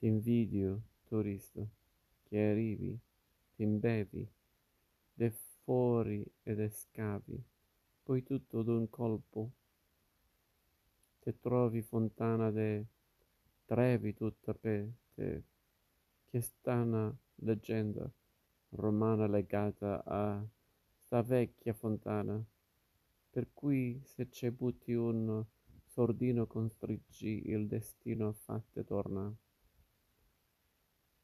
Ti invidio, turista, che arrivi, ti imbevi, de fuori ed scavi, poi tutto d'un colpo. Se trovi fontana de Trevi tutta per te, che strana leggenda romana legata a sta vecchia fontana, per cui se ci butti un sordino constriggi il destino a fatte torna.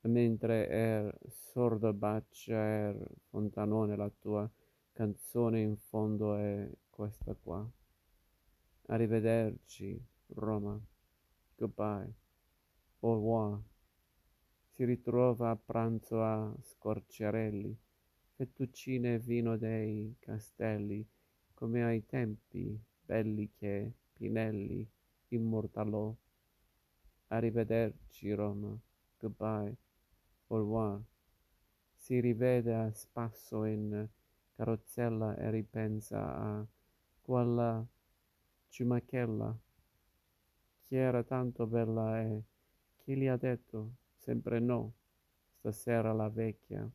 Mentre er sordo bacia er fontanone la tua canzone in fondo è questa qua. Arrivederci, Roma. Goodbye. Au revoir. Si ritrova a pranzo a Scorciarelli, fettuccine e vino dei castelli, come ai tempi belli che Pinelli immortalò. Arrivederci, Roma. Goodbye. Revoir. Si rivede a spasso in carrozzella e ripensa a quella ciumachella che era tanto bella e chi gli ha detto sempre no. Stasera la vecchia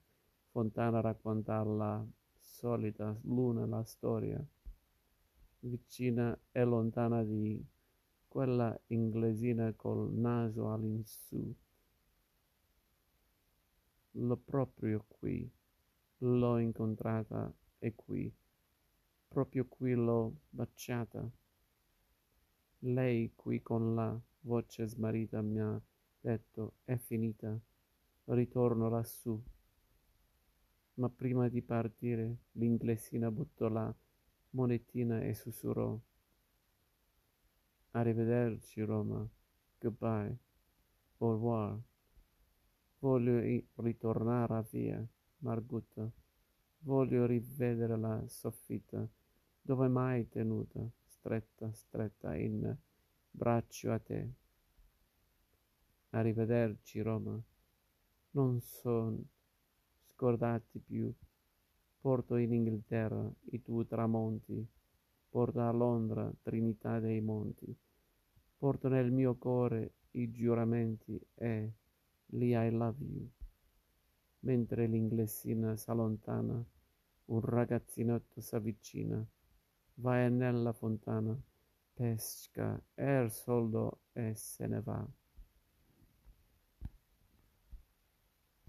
fontana racconta la solita luna la storia, vicina e lontana di quella inglesina col naso all'insù. L'ho proprio qui, l'ho incontrata e qui, proprio qui l'ho baciata. Lei qui con la voce smarrita mi ha detto è finita, ritorno lassù. Ma prima di partire l'inglesina buttò la monetina e sussurrò Arrivederci Roma, goodbye, au revoir. Voglio ritornare a via Margutta, voglio rivedere la soffitta dove mai tenuta stretta, stretta in braccio a te. Arrivederci, Roma. Non son scordati più. Porto in Inghilterra i tuoi tramonti, porto a Londra Trinità dei Monti, porto nel mio cuore i giuramenti e lì I love you. Mentre l'inglesina s'allontana, un ragazzinotto s'avvicina vai nella fontana, pesca er soldo e se ne va.